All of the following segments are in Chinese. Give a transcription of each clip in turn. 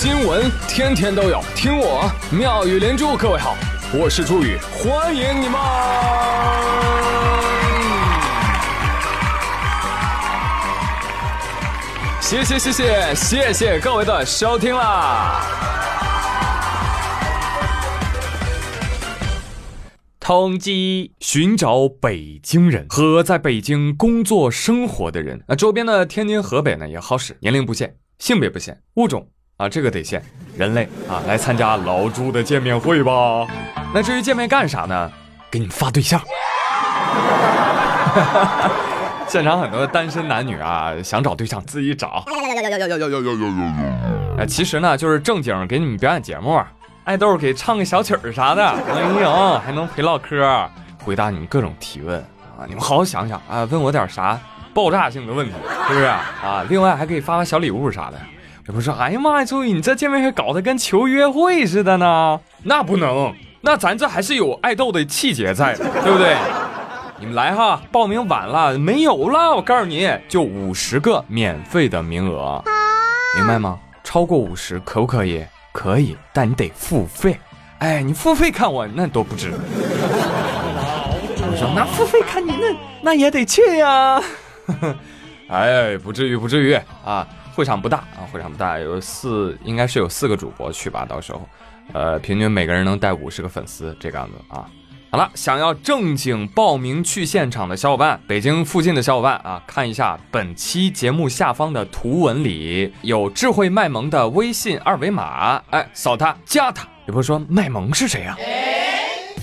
新闻天天都有，听我妙语连珠。各位好，我是朱宇，欢迎你们！谢谢谢谢谢谢各位的收听啦！统计寻找北京人和在北京工作生活的人，那周边的天津、河北呢也好使，年龄不限，性别不限，物种啊这个得限，人类啊来参加老朱的见面会吧。那至于见面干啥呢？给你们发对象。现场很多单身男女啊，想找对象自己找。哎，其实呢就是正经给你们表演节目。爱豆给唱个小曲儿啥的，哎呦，还能陪唠嗑，回答你们各种提问啊！你们好好想想啊，问我点啥爆炸性的问题，是不是啊？另外还可以发发小礼物啥的。有朋友说，哎呀妈呀，周宇，你这见面会搞得跟求约会似的呢？那不能，那咱这还是有爱豆的气节在，对不对？你们来哈，报名晚了没有了，我告诉你就五十个免费的名额，明白吗？超过五十可不可以？可以，但你得付费。哎，你付费看我那多不值。我说那付费看你那那也得去呀。哎，不至于不至于啊，会场不大啊，会场不大，有四应该是有四个主播去吧，到时候，呃，平均每个人能带五十个粉丝这个样子啊。好了，想要正经报名去现场的小伙伴，北京附近的小伙伴啊，看一下本期节目下方的图文里有智慧卖萌的微信二维码，哎，扫它加他。有朋友说卖萌是谁呀？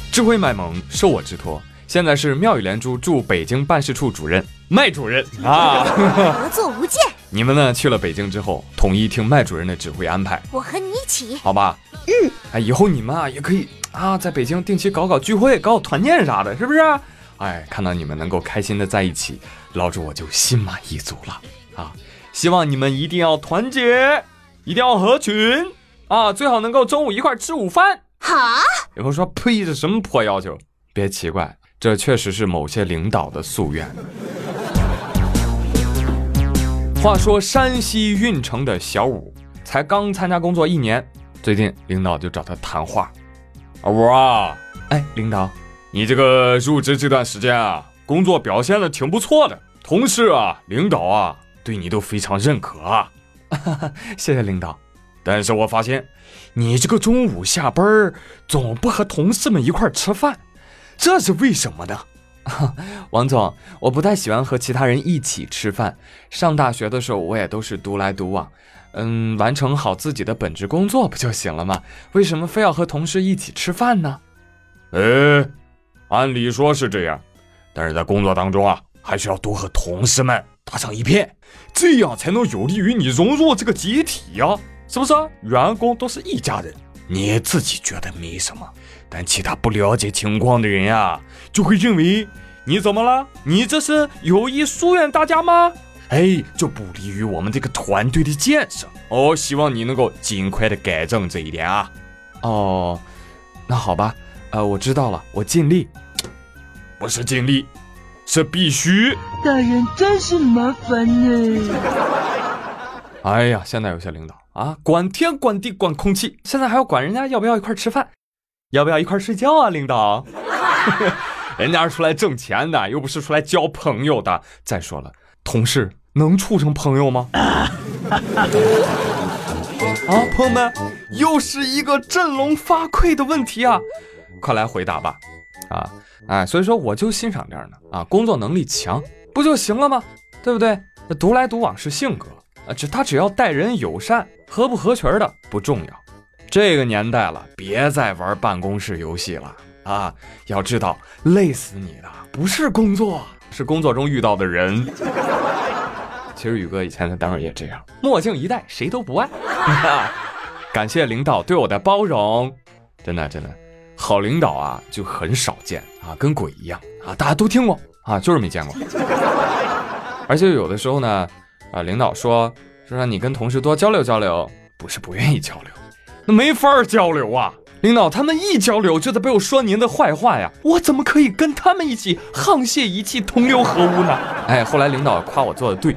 智慧卖萌受我之托，现在是妙语连珠驻北京办事处主任麦主任啊，合作无间。你们呢去了北京之后，统一听麦主任的指挥安排。我和你一起，好吧？嗯，哎，以后你们啊也可以。啊，在北京定期搞搞聚会，搞搞团建啥的，是不是？哎，看到你们能够开心的在一起，老朱我就心满意足了啊！希望你们一定要团结，一定要合群啊！最好能够中午一块吃午饭。好。有朋友说，呸，这什么破要求？别奇怪，这确实是某些领导的夙愿。话说山西运城的小五才刚参加工作一年，最近领导就找他谈话。啊五啊，哎，领导，你这个入职这段时间啊，工作表现的挺不错的，同事啊、领导啊对你都非常认可啊。谢谢领导。但是我发现你这个中午下班总不和同事们一块吃饭，这是为什么呢？王总，我不太喜欢和其他人一起吃饭。上大学的时候，我也都是独来独往。嗯，完成好自己的本职工作不就行了吗？为什么非要和同事一起吃饭呢？哎，按理说是这样，但是在工作当中啊，还需要多和同事们打成一片，这样才能有利于你融入这个集体呀，是不是？员工都是一家人，你自己觉得没什么，但其他不了解情况的人呀，就会认为你怎么了？你这是有意疏远大家吗？哎，就不利于我们这个团队的建设哦。希望你能够尽快的改正这一点啊。哦，那好吧，呃，我知道了，我尽力。不是尽力，是必须。大人真是麻烦呢。哎呀，现在有些领导啊，管天管地管空气，现在还要管人家要不要一块吃饭，要不要一块睡觉啊？领导，人家是出来挣钱的，又不是出来交朋友的。再说了。同事能处成朋友吗？啊，朋友们，又是一个振聋发聩的问题啊！快来回答吧！啊，哎，所以说我就欣赏这样的啊，工作能力强不就行了吗？对不对？独来独往是性格啊，只他只要待人友善，合不合群的不重要。这个年代了，别再玩办公室游戏了啊！要知道，累死你的不是工作。是工作中遇到的人。其实宇哥以前在单位也这样，墨镜一戴，谁都不爱。感谢领导对我的包容，真的真的，好领导啊就很少见啊，跟鬼一样啊，大家都听过啊，就是没见过。而且有的时候呢，啊，领导说说让你跟同事多交流交流，不是不愿意交流，那没法交流啊。领导他们一交流就在背后说您的坏话呀，我怎么可以跟他们一起沆瀣一气、同流合污呢？哎，后来领导夸我做的对，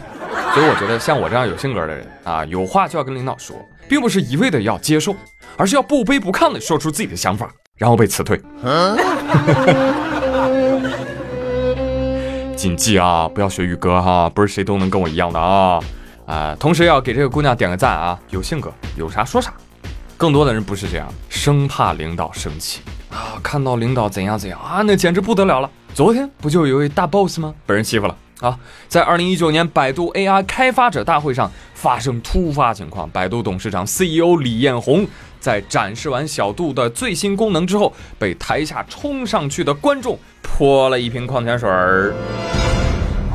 所以我觉得像我这样有性格的人啊，有话就要跟领导说，并不是一味的要接受，而是要不卑不亢的说出自己的想法，然后被辞退。谨记啊，不要学宇哥哈，不是谁都能跟我一样的啊啊！同时要给这个姑娘点个赞啊，有性格，有啥说啥。更多的人不是这样，生怕领导生气啊，看到领导怎样怎样啊，那简直不得了了。昨天不就有一位大 boss 吗？被人欺负了啊！在二零一九年百度 AI 开发者大会上发生突发情况，百度董事长 CEO 李彦宏在展示完小度的最新功能之后，被台下冲上去的观众泼了一瓶矿泉水儿，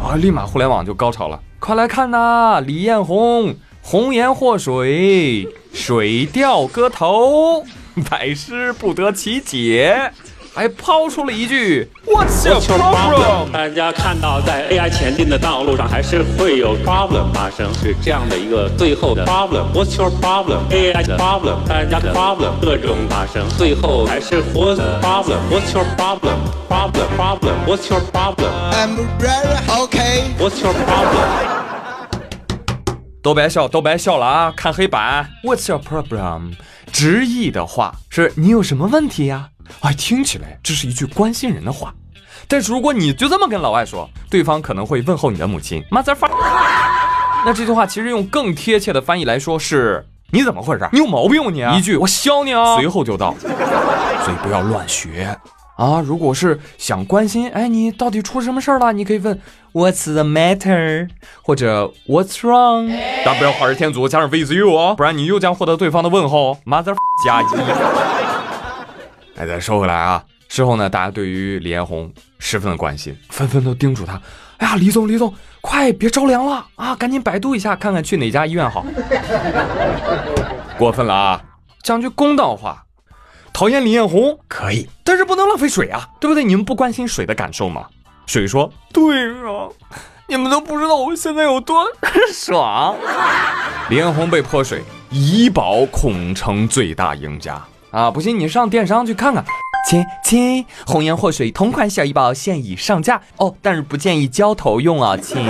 啊，立马互联网就高潮了，快来看呐，李彦宏红颜祸水。水调歌头，百思不得其解，还抛出了一句 What's your problem？大家看到，在 AI 前进的道路上，还是会有 problem 发生，是这样的一个最后的 problem。What's your problem？AI 的 problem，大家的 problem 各种发生，最后还是 What's problem？What's your problem？Problem，problem，What's your problem？I'm very okay。What's your problem？都别笑，都别笑了啊！看黑板，What's your problem？直译的话是你有什么问题呀？哎，听起来这是一句关心人的话，但是如果你就这么跟老外说，对方可能会问候你的母亲那这句话其实用更贴切的翻译来说是你怎么回事？你有毛病吗你？一句我削你啊！随后就到，所以不要乱学。啊，如果是想关心，哎，你到底出什么事儿了？你可以问 What's the matter，或者 What's wrong？但不要画日天足加上 with you 哦，不然你又将获得对方的问候 mother 加一。哎，再说回来啊，事后呢，大家对于李彦宏十分的关心，纷纷都叮嘱他，哎呀，李总，李总，快别着凉了啊，赶紧百度一下，看看去哪家医院好。过分了啊，讲句公道话。讨厌李彦宏可以，但是不能浪费水啊，对不对？你们不关心水的感受吗？水说：“对啊，你们都不知道我现在有多 爽。”李彦宏被泼水，怡宝恐成最大赢家啊！不信你上电商去看看，亲亲，红颜祸水同款小怡宝现已上架哦，但是不建议浇头用啊，亲。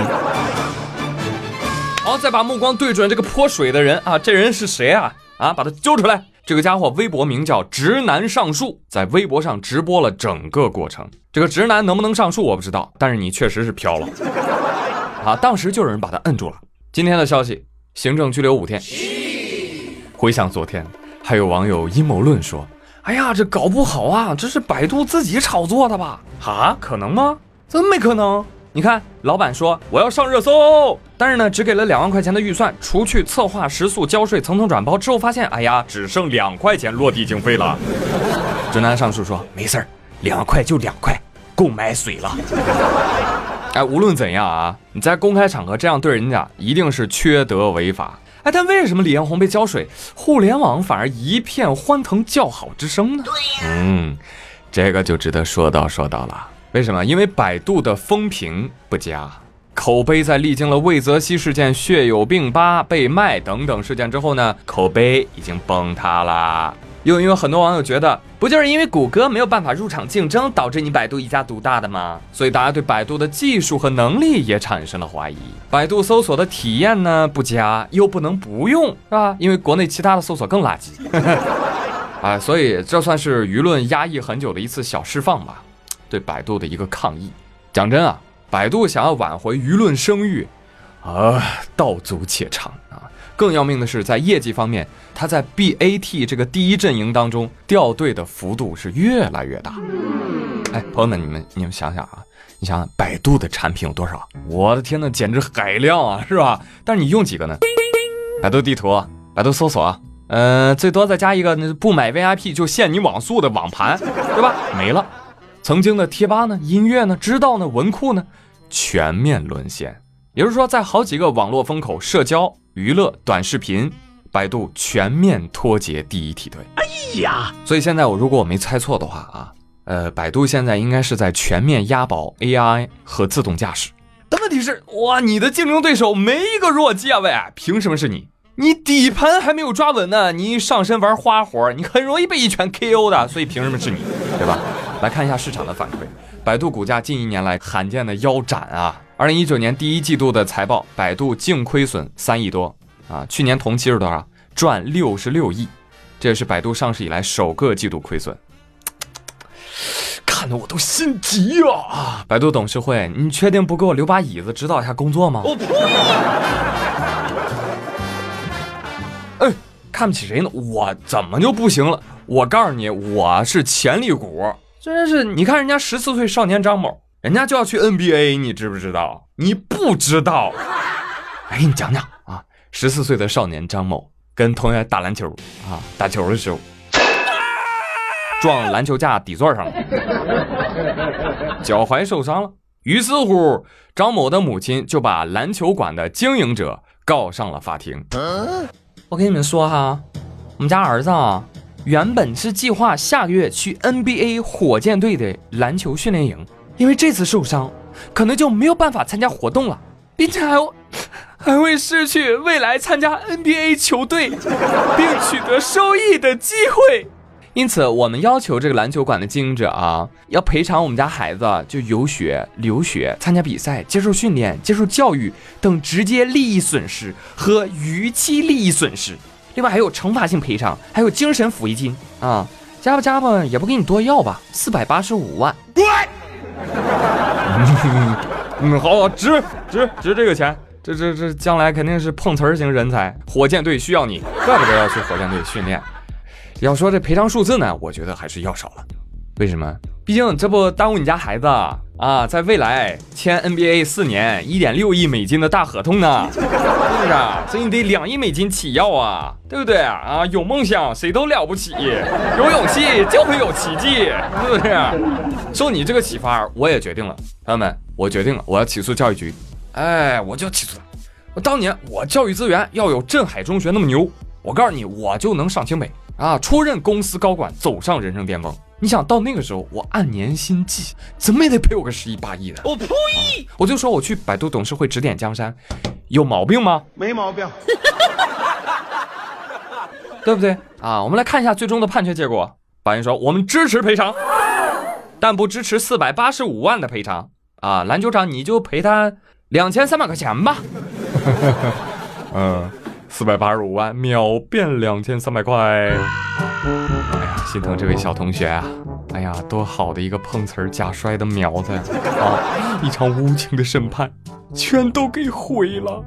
好，再把目光对准这个泼水的人啊，这人是谁啊？啊，把他揪出来。这个家伙微博名叫直男上树，在微博上直播了整个过程。这个直男能不能上树我不知道，但是你确实是飘了啊！当时就有人把他摁住了。今天的消息，行政拘留五天。回想昨天，还有网友阴谋论说：“哎呀，这搞不好啊，这是百度自己炒作的吧？啊，可能吗？怎么没可能？”你看，老板说我要上热搜，但是呢，只给了两万块钱的预算，除去策划、食宿、交税、层层转包之后，发现，哎呀，只剩两块钱落地经费了。直男上树说没事儿，两块就两块，够买水了。哎，无论怎样啊，你在公开场合这样对人家，一定是缺德违法。哎，但为什么李彦宏被浇水，互联网反而一片欢腾叫好之声呢？嗯，这个就值得说道说道了。为什么？因为百度的风评不佳，口碑在历经了魏则西事件、血友病吧被卖等等事件之后呢，口碑已经崩塌了。又因为很多网友觉得，不就是因为谷歌没有办法入场竞争，导致你百度一家独大的吗？所以大家对百度的技术和能力也产生了怀疑。百度搜索的体验呢不佳，又不能不用，是吧？因为国内其他的搜索更垃圾。啊，所以这算是舆论压抑很久的一次小释放吧。对百度的一个抗议，讲真啊，百度想要挽回舆论声誉，啊，道阻且长啊。更要命的是，在业绩方面，它在 BAT 这个第一阵营当中掉队的幅度是越来越大。哎，朋友们，你们你们想想啊，你想想百度的产品有多少？我的天呐，简直海量啊，是吧？但是你用几个呢？百度地图、百度搜索，嗯，最多再加一个，不买 VIP 就限你网速的网盘，对吧？没了。曾经的贴吧呢，音乐呢，知道呢，文库呢，全面沦陷。也就是说，在好几个网络风口，社交、娱乐、短视频，百度全面脱节第一梯队。哎呀，所以现在我如果我没猜错的话啊，呃，百度现在应该是在全面押宝 AI 和自动驾驶。但问题是，哇，你的竞争对手没一个弱鸡啊，喂，凭什么是你？你底盘还没有抓稳呢，你上身玩花活，你很容易被一拳 KO 的。所以凭什么是你，对吧？来看一下市场的反馈，百度股价近一年来罕见的腰斩啊！二零一九年第一季度的财报，百度净亏损三亿多啊，去年同期是多少？赚六十六亿，这也是百度上市以来首个季度亏损，看得我都心急啊！百度董事会，你确定不给我留把椅子指导一下工作吗？我呸！看不起谁呢？我怎么就不行了？我告诉你，我是潜力股。真是，你看人家十四岁少年张某，人家就要去 NBA，你知不知道？你不知道？来给你讲讲啊，十四岁的少年张某跟同学打篮球啊，打球的时候撞篮球架底座上了，脚踝受伤了。于是乎，张某的母亲就把篮球馆的经营者告上了法庭。我跟你们说哈，我们家儿子啊。原本是计划下个月去 NBA 火箭队的篮球训练营，因为这次受伤，可能就没有办法参加活动了，并且还还会失去未来参加 NBA 球队并取得收益的机会。因此，我们要求这个篮球馆的经营者啊，要赔偿我们家孩子就游学、留学、参加比赛、接受训练、接受教育等直接利益损失和逾期利益损失。另外还有惩罚性赔偿，还有精神抚慰金啊，加吧加吧也不给你多要吧，四百八十五万。对，嗯，好，值值值这个钱，这这这将来肯定是碰瓷儿型人才，火箭队需要你，怪不得要去火箭队训练。要说这赔偿数字呢，我觉得还是要少了，为什么？毕竟这不耽误你家孩子啊，在未来签 NBA 四年一点六亿美金的大合同呢，是不是？所以你得两亿美金起要啊，对不对啊？有梦想谁都了不起，有勇气就会有奇迹，是不是？受你这个启发，我也决定了，朋友们，我决定了，我要起诉教育局。哎，我就要起诉他。当年我教育资源要有镇海中学那么牛，我告诉你，我就能上清北啊，出任公司高管，走上人生巅峰。你想到那个时候，我按年薪计，怎么也得赔我个十亿八亿的。我呸！我就说我去百度董事会指点江山，有毛病吗？没毛病，对不对啊？我们来看一下最终的判决结果。法院说我们支持赔偿，但不支持四百八十五万的赔偿啊！篮球场你就赔他两千三百块钱吧。嗯，四百八十五万秒变两千三百块。哎呀心疼这位小同学啊！哎呀，多好的一个碰瓷儿假摔的苗子呀！啊，一场无情的审判，全都给毁了。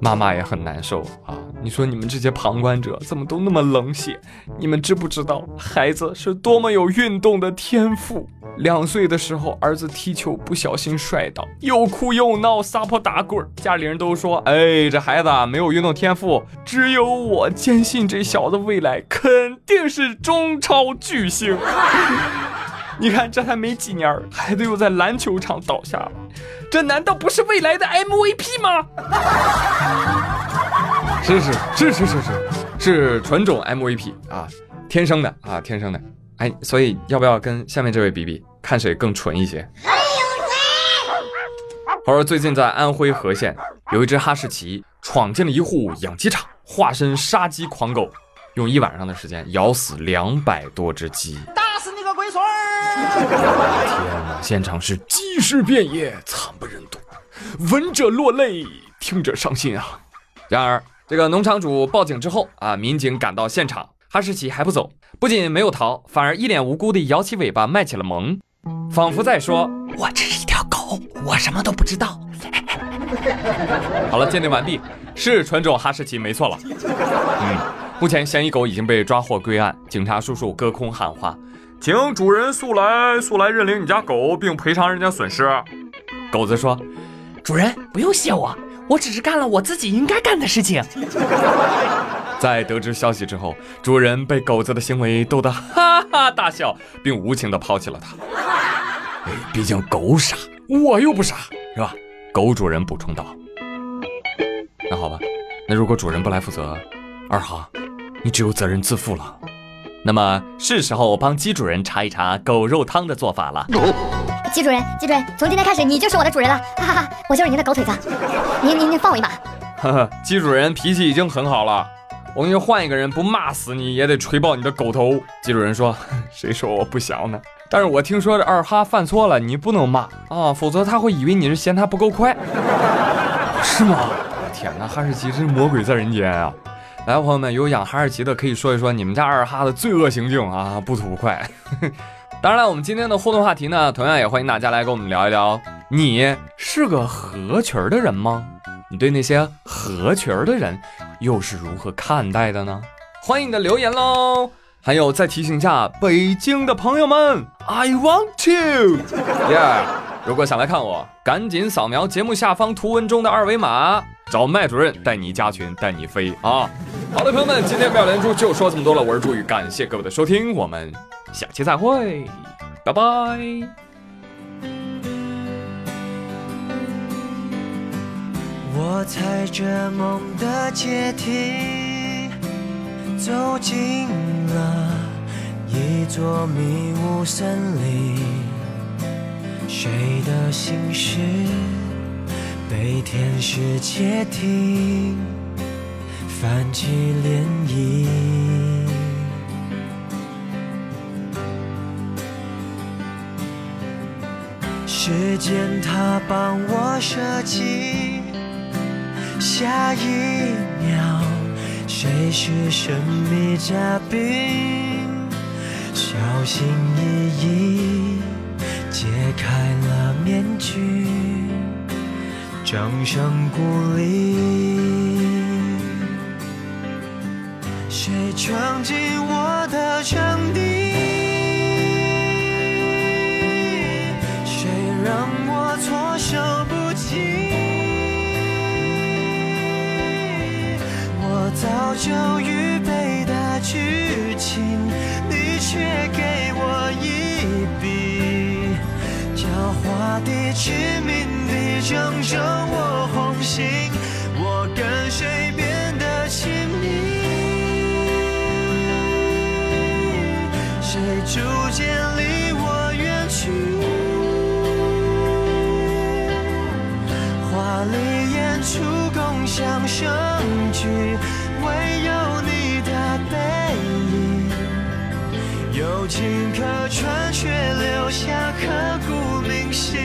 妈妈也很难受啊！你说你们这些旁观者怎么都那么冷血？你们知不知道孩子是多么有运动的天赋？两岁的时候，儿子踢球不小心摔倒，又哭又闹，撒泼打滚。家里人都说：“哎，这孩子没有运动天赋。”只有我坚信这小子未来肯定是中超巨星。你看，这还没几年，孩子又在篮球场倒下了，这难道不是未来的 MVP 吗？是是是是是是，是纯种 MVP 啊，天生的啊，天生的。哎，所以要不要跟下面这位比比，看谁更纯一些？还有谁？话说最近在安徽和县，有一只哈士奇闯进了一户养鸡场，化身杀鸡狂狗，用一晚上的时间咬死两百多只鸡。打死你个龟孙儿！天哪，现场是鸡尸遍野，惨不忍睹，闻者落泪，听者伤心啊！然而，这个农场主报警之后啊，民警赶到现场。哈士奇还不走，不仅没有逃，反而一脸无辜地摇起尾巴卖起了萌，仿佛在说：“我只是一条狗，我什么都不知道。”好了，鉴定完毕，是纯种哈士奇，没错了。嗯，目前嫌疑狗已经被抓获归案，警察叔叔隔空喊话：“请主人速来，速来认领你家狗，并赔偿人家损失。”狗子说：“主人不用谢我，我只是干了我自己应该干的事情。”在得知消息之后，主人被狗子的行为逗得哈哈大笑，并无情地抛弃了它。哎，毕竟狗傻，我又不傻，是吧？狗主人补充道。那好吧，那如果主人不来负责，二哈，你只有责任自负了。那么是时候帮鸡主人查一查狗肉汤的做法了。鸡主人，鸡主人，从今天开始你就是我的主人了，哈哈哈！我就是您的狗腿子，您您您放我一马。呵呵，鸡主人脾气已经很好了。我给你换一个人，不骂死你也得锤爆你的狗头。鸡主人说：“ 谁说我不祥呢？但是我听说这二哈犯错了，你不能骂啊，否则他会以为你是嫌他不够快，是吗？天哪，哈士奇真是魔鬼在人间啊！来，朋友们，有养哈士奇的可以说一说你们家二哈的罪恶行径啊，不吐不快。当然了，我们今天的互动话题呢，同样也欢迎大家来跟我们聊一聊，你是个合群的人吗？你对那些合群的人又是如何看待的呢？欢迎你的留言喽！还有再提醒一下北京的朋友们，I want to，yeah！如果想来看我，赶紧扫描节目下方图文中的二维码，找麦主任带你加群，带你飞啊！好的，朋友们，今天妙连珠就说这么多了，我是朱宇，感谢各位的收听，我们下期再会，拜拜。我踩着梦的阶梯，走进了一座迷雾森林。谁的心事被天使窃听，泛起涟漪。时间它帮我设计。下一秒，谁是神秘嘉宾？小心翼翼揭开了面具，掌声鼓励。谁闯进我的场地？谁让我措手不及？我早就预备的剧情，你却给我一笔，狡猾地、致命地正中我红心，我跟谁变得亲密？谁逐渐离我远去？华丽演出，共享盛举，唯有你的背影，有情可传，却留下刻骨铭心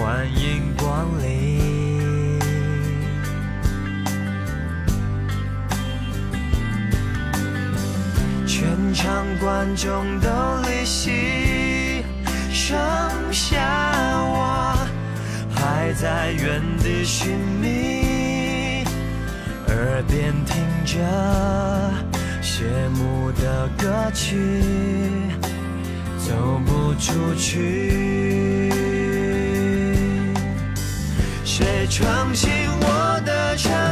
欢迎光临。全场观众都离席，剩下我还在原地寻觅，耳边听着谢幕的歌曲，走不出去。闯进我的场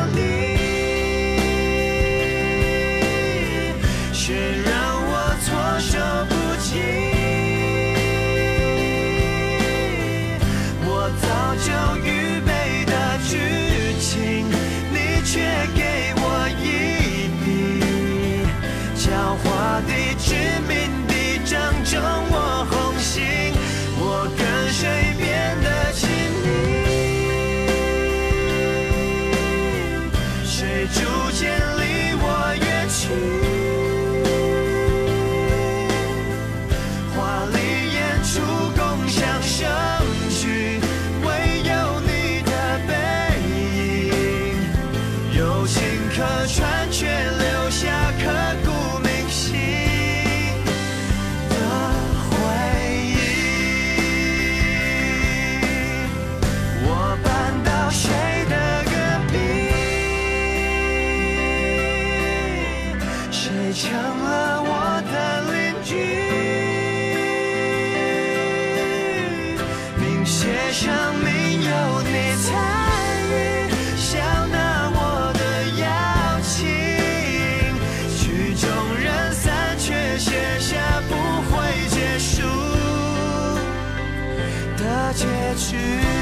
结局。